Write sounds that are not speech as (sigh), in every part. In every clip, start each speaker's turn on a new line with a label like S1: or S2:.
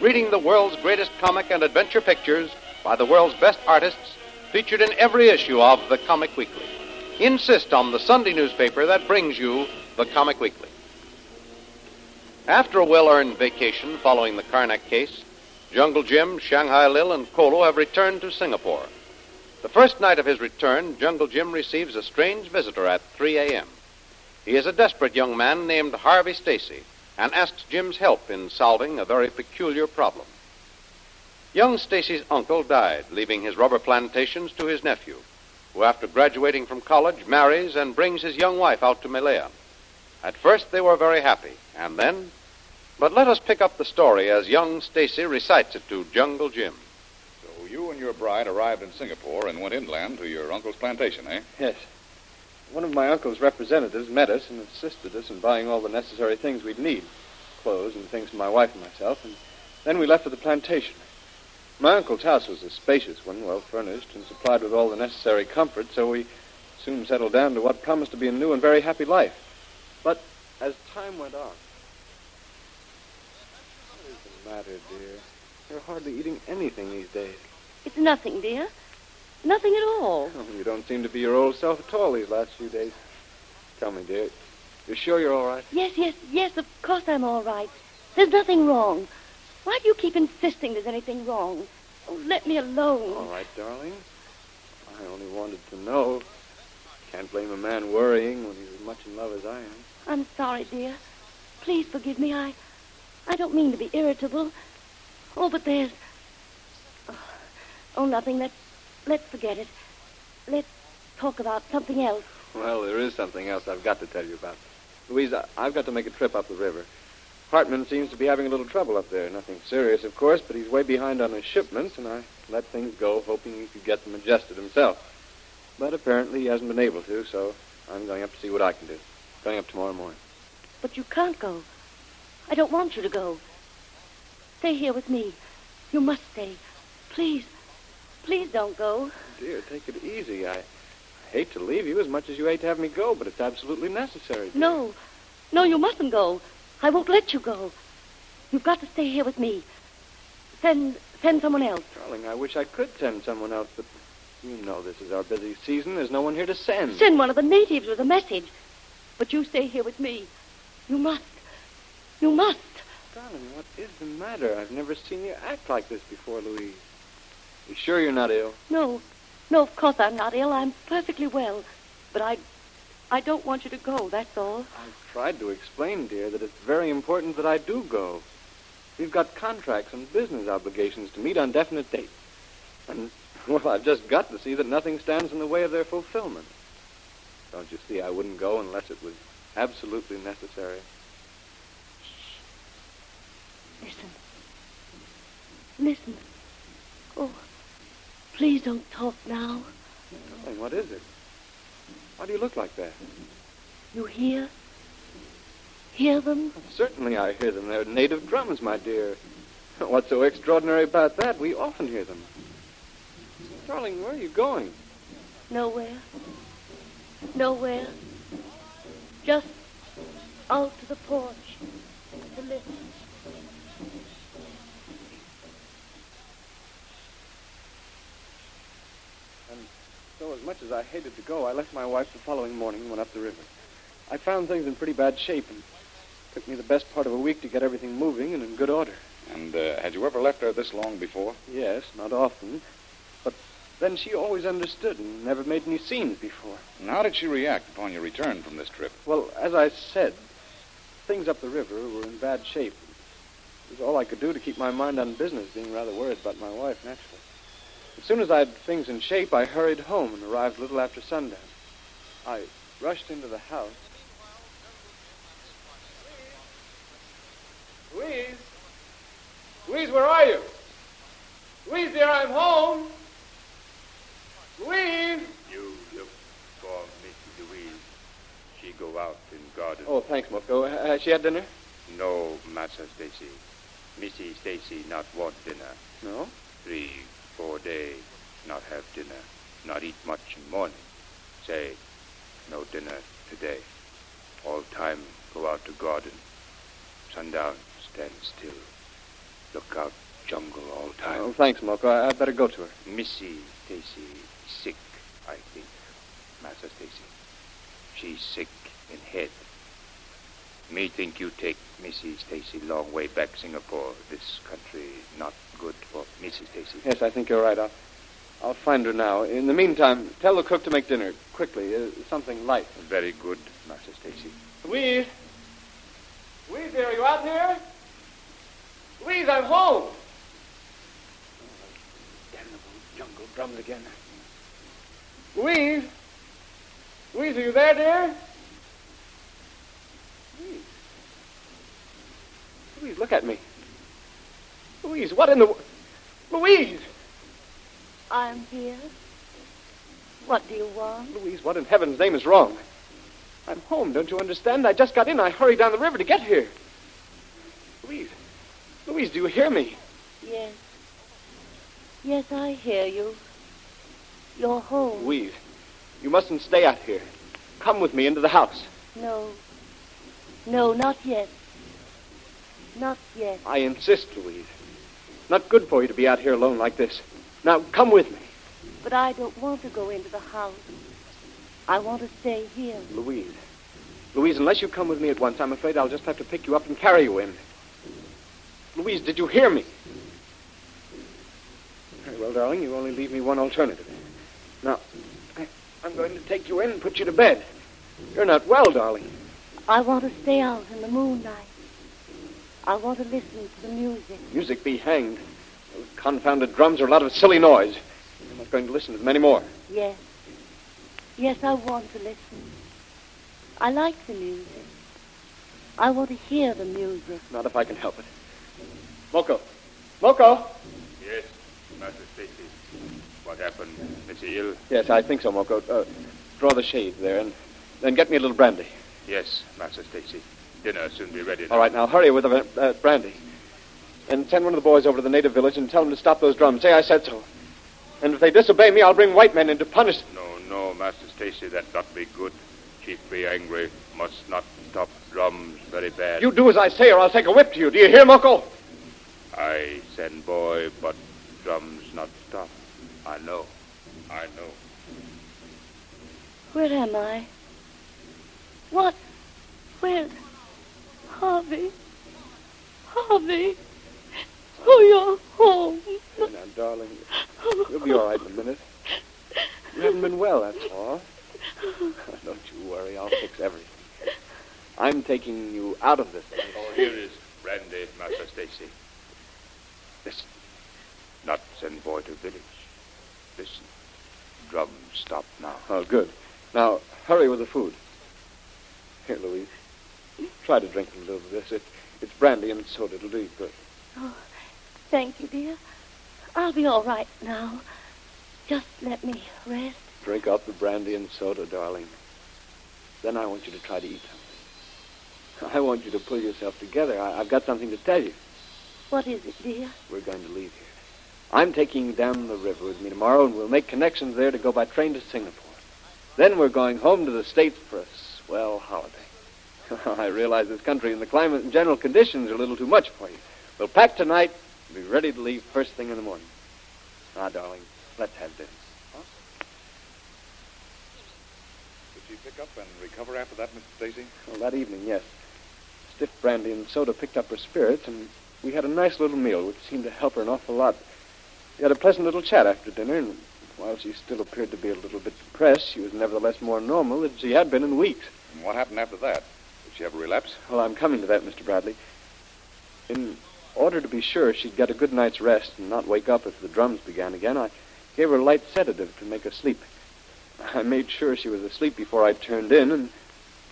S1: reading the world's greatest comic and adventure pictures by the world's best artists featured in every issue of the Comic Weekly. Insist on the Sunday newspaper that brings you the Comic Weekly. After a well earned vacation following the Karnak case, Jungle Jim, Shanghai Lil, and Kolu have returned to Singapore. The first night of his return, Jungle Jim receives a strange visitor at 3 a.m. He is a desperate young man named Harvey Stacey and asks Jim's help in solving a very peculiar problem. Young Stacey's uncle died, leaving his rubber plantations to his nephew, who, after graduating from college, marries and brings his young wife out to Malaya. At first, they were very happy, and then. But let us pick up the story as young Stacey recites it to Jungle Jim.
S2: So you and your bride arrived in Singapore and went inland to your uncle's plantation, eh?
S3: Yes. One of my uncle's representatives met us and assisted us in buying all the necessary things we'd need clothes and things for my wife and myself, and then we left for the plantation. My uncle's house was a spacious one, well furnished, and supplied with all the necessary comfort, so we soon settled down to what promised to be a new and very happy life. But as time went on. What is the matter, dear? You're hardly eating anything these days.
S4: It's nothing, dear. Nothing at all.
S3: Oh, you don't seem to be your old self at all these last few days. Tell me, dear, you're sure you're all right?
S4: Yes, yes, yes, of course I'm all right. There's nothing wrong. Why do you keep insisting there's anything wrong? Oh, let me alone.
S3: All right, darling. I only wanted to know. Can't blame a man worrying when he's as much in love as I am.
S4: I'm sorry, dear. Please forgive me. I I don't mean to be irritable. Oh, but there's Oh, oh nothing. Let's let's forget it. Let's talk about something else.
S3: Well, there is something else I've got to tell you about. Louise, I've got to make a trip up the river. Hartman seems to be having a little trouble up there. Nothing serious, of course, but he's way behind on his shipments, and I let things go, hoping he could get them adjusted himself. But apparently he hasn't been able to, so I'm going up to see what I can do. Going up tomorrow morning.
S4: But you can't go. I don't want you to go. Stay here with me. You must stay. Please. Please don't go.
S3: Dear, take it easy. I hate to leave you as much as you hate to have me go, but it's absolutely necessary. dear.
S4: No. No, you mustn't go. I won't let you go. You've got to stay here with me. Send send someone else.
S3: Darling, I wish I could send someone else, but you know this is our busy season. There's no one here to send.
S4: Send one of the natives with a message. But you stay here with me. You must. You must.
S3: Darling, what is the matter? I've never seen you act like this before, Louise. You sure you're not ill?
S4: No. No, of course I'm not ill. I'm perfectly well. But I I don't want you to go, that's all.
S3: I've tried to explain, dear, that it's very important that I do go. We've got contracts and business obligations to meet on definite dates. And, well, I've just got to see that nothing stands in the way of their fulfillment. Don't you see, I wouldn't go unless it was absolutely necessary.
S4: Listen. Listen. Oh, please don't talk now.
S3: Darling, what is it? Why do you look like that?
S4: You hear? Hear them?
S3: Certainly I hear them. They're native drums, my dear. (laughs) What's so extraordinary about that? We often hear them. Darling, where are you going?
S4: Nowhere. Nowhere. Just out to the porch to listen.
S3: So, as much as I hated to go, I left my wife the following morning and went up the river. I found things in pretty bad shape, and it took me the best part of a week to get everything moving and in good order.
S2: And uh, had you ever left her this long before?
S3: Yes, not often. But then she always understood and never made any scenes before.
S2: And how did she react upon your return from this trip?
S3: Well, as I said, things up the river were in bad shape. It was all I could do to keep my mind on business, being rather worried about my wife, naturally. As soon as I had things in shape, I hurried home and arrived a little after sundown. I rushed into the house. Louise? Louise, where are you? Louise, dear, I'm home. Louise!
S5: You look for Mrs. Louise. She go out in garden.
S3: Oh, thanks, Moko. Uh, Has she had dinner?
S5: No, Master Stacey. Missy Stacey not want dinner.
S3: No.
S5: Three, four day, not have dinner. Not eat much in morning. Say, no dinner today. All time go out to garden. Sundown, stand still. Look out jungle all time.
S3: Oh, thanks, Moko. I- I'd better go to her.
S5: Missy Stacey sick, I think. Master Stacey. She's sick in head. Me think you take Missy Stacey long way back Singapore. This country not good for Missy Stacey.
S3: Yes, I think you're right. I'll, I'll find her now. In the meantime, tell the cook to make dinner quickly. Uh, something light.
S5: Very good, Master Stacey.
S3: Louise? Louise, are you out here? Louise, I'm home. Damnable jungle drums again. Louise? Louise, are you there, dear? Louise, look at me. Louise, what in the... Louise!
S4: I'm here. What do you want?
S3: Louise, what in heaven's name is wrong? I'm home, don't you understand? I just got in. I hurried down the river to get here. Louise. Louise, do you hear me?
S4: Yes. Yes, I hear you. You're home.
S3: Louise, you mustn't stay out here. Come with me into the house.
S4: No. No, not yet. Not yet.
S3: I insist, Louise. Not good for you to be out here alone like this. Now, come with me.
S4: But I don't want to go into the house. I want to stay here.
S3: Louise. Louise, unless you come with me at once, I'm afraid I'll just have to pick you up and carry you in. Louise, did you hear me? Very well, darling. You only leave me one alternative. Now, I, I'm going to take you in and put you to bed. You're not well, darling.
S4: I want to stay out in the moonlight. I want to listen to the music.
S3: Music be hanged. Those confounded drums are a lot of silly noise. I'm not going to listen to them anymore.
S4: Yes. Yes, I want to listen. I like the music. I want to hear the music.
S3: Not if I can help it. Moko. Moko!
S5: Yes, Master Stacey. What happened? Missy ill?
S3: Yes, I think so, Moko. Uh, draw the shade there and then get me a little brandy.
S5: Yes, Master Stacey. Dinner soon be ready.
S3: All right, now hurry with the uh, brandy. And send one of the boys over to the native village and tell them to stop those drums. Say I said so. And if they disobey me, I'll bring white men in to punish them.
S5: No, no, Master Stacey, that not be good. Chief be angry. Must not stop drums. Very bad.
S3: You do as I say, or I'll take a whip to you. Do you hear, Moko?
S5: I send boy, but drums not stop. I know. I know.
S4: Where am I? What? Where? Harvey? Harvey? Oh, you're home.
S3: Here now, darling. You'll be all right in a minute. You haven't been well, that's all. (laughs) Don't you worry. I'll fix everything. I'm taking you out of this. place.
S5: Oh, here is brandy, Master Stacey. Listen. Not send boy to village. Listen. Drums stop now.
S3: Oh, good. Now, hurry with the food. Here, Louise. Try to drink a little of this. It, it's brandy and soda. It'll do you good.
S4: Oh, thank you, dear. I'll be all right now. Just let me rest.
S3: Drink up the brandy and soda, darling. then I want you to try to eat something. I want you to pull yourself together. I, I've got something to tell you.
S4: What is it, dear?
S3: We're going to leave here. I'm taking you down the river with me tomorrow, and we'll make connections there to go by train to Singapore. Then we're going home to the States for a swell holiday. (laughs) I realize this country and the climate and general conditions are a little too much for you. We'll pack tonight and be ready to leave first thing in the morning. Ah, darling, let's have dinner.
S2: Did she pick up and recover after that, Mr. Stacey?
S3: Well, that evening, yes. Stiff brandy and soda picked up her spirits, and we had a nice little meal, which seemed to help her an awful lot. We had a pleasant little chat after dinner, and while she still appeared to be a little bit depressed, she was nevertheless more normal than she had been in weeks.
S2: And what happened after that? Did she have a relapse?
S3: Well, I'm coming to that, Mr. Bradley. In order to be sure she'd get a good night's rest and not wake up if the drums began again, I gave her a light sedative to make her sleep. I made sure she was asleep before I turned in, and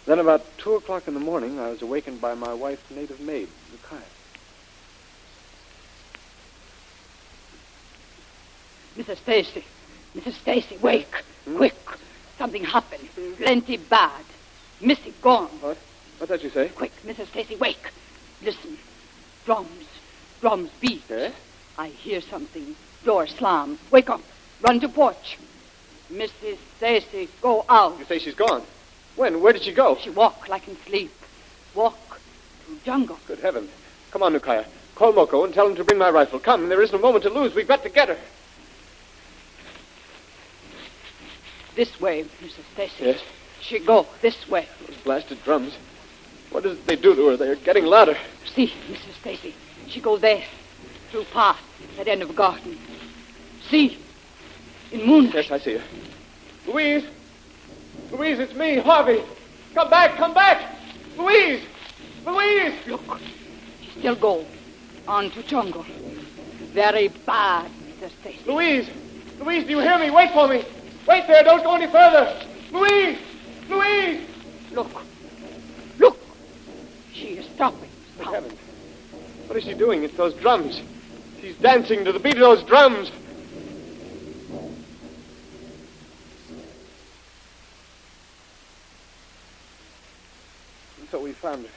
S3: then about two o'clock in the morning, I was awakened by my wife's native maid, Micaiah.
S6: Mrs. Stacey, Mrs. Stacey, wake, hmm? quick. Something happened. Plenty bad. Missy gone.
S3: What? What's that you say?
S6: Quick, Mrs. Stacey, wake. Listen. Drums. Drums beat.
S3: Yes? Eh?
S6: I hear something. Door slam. Wake up. Run to porch. Mrs. Stacey, go out.
S3: You say she's gone. When? Where did she go?
S6: She walk like in sleep. Walk through jungle.
S3: Good heavens. Come on, Nukaya. Call Moko and tell him to bring my rifle. Come, there isn't a moment to lose. We've got to get her.
S6: This way, Mrs. Stacey.
S3: Yes?
S6: She go this way.
S3: Those blasted drums. What does they do to her? They're getting louder.
S6: See, Mrs. Stacey. She goes there. Through path at end of garden. See. In moonlight.
S3: Yes, I see her. Louise! Louise, it's me, Harvey. Come back, come back! Louise! Louise!
S6: Look. She still goes On to jungle. Very bad, Mr. Stacey.
S3: Louise! Louise, do you hear me? Wait for me. Wait there. Don't go any further. Louise! Louise!
S6: Look. She is stopping.
S3: Good heavens. What is she doing? It's those drums. She's dancing to the beat of those drums. And so we found her.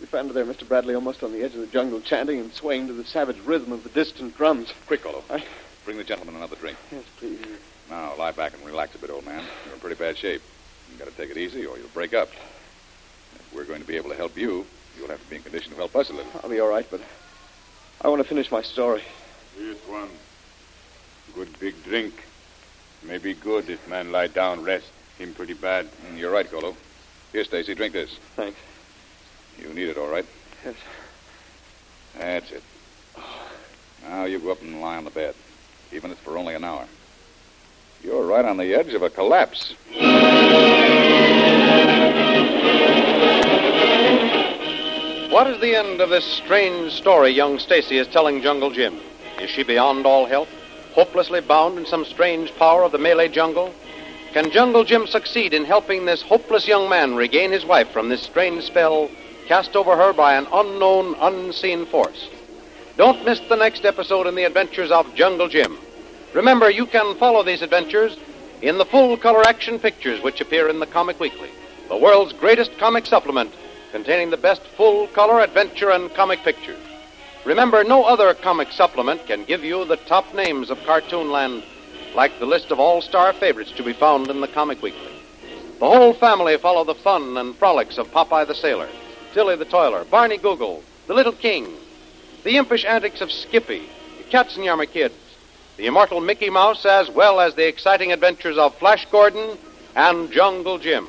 S3: We found her there, Mr. Bradley, almost on the edge of the jungle, chanting and swaying to the savage rhythm of the distant drums.
S2: Quick, Kolu.
S3: I...
S2: Bring the gentleman another drink.
S3: Yes, please.
S2: Now, lie back and relax a bit, old man. You're in pretty bad shape. You've got to take it easy or you'll break up. We're going to be able to help you, you'll have to be in condition to help us a little.
S3: I'll be all right, but I want to finish my story.
S5: Here's one. Good big drink. May be good if man lie down, rest. Him pretty bad.
S2: Mm, You're right, Kolu. Here, Stacey, drink this.
S3: Thanks.
S2: You need it, all right.
S3: Yes.
S2: That's it. Now you go up and lie on the bed, even if it's for only an hour. You're right on the edge of a collapse.
S1: What is the end of this strange story young Stacey is telling Jungle Jim? Is she beyond all help? Hopelessly bound in some strange power of the Malay jungle? Can Jungle Jim succeed in helping this hopeless young man regain his wife from this strange spell cast over her by an unknown, unseen force? Don't miss the next episode in the adventures of Jungle Jim. Remember, you can follow these adventures in the full color action pictures which appear in the Comic Weekly, the world's greatest comic supplement containing the best full color adventure and comic pictures. Remember, no other comic supplement can give you the top names of Cartoonland like the list of all star favorites to be found in the Comic Weekly. The whole family follow the fun and frolics of Popeye the Sailor, Tilly the Toiler, Barney Google, the Little King, the impish antics of Skippy, the Katzenjammer Kids, the immortal Mickey Mouse, as well as the exciting adventures of Flash Gordon and Jungle Jim.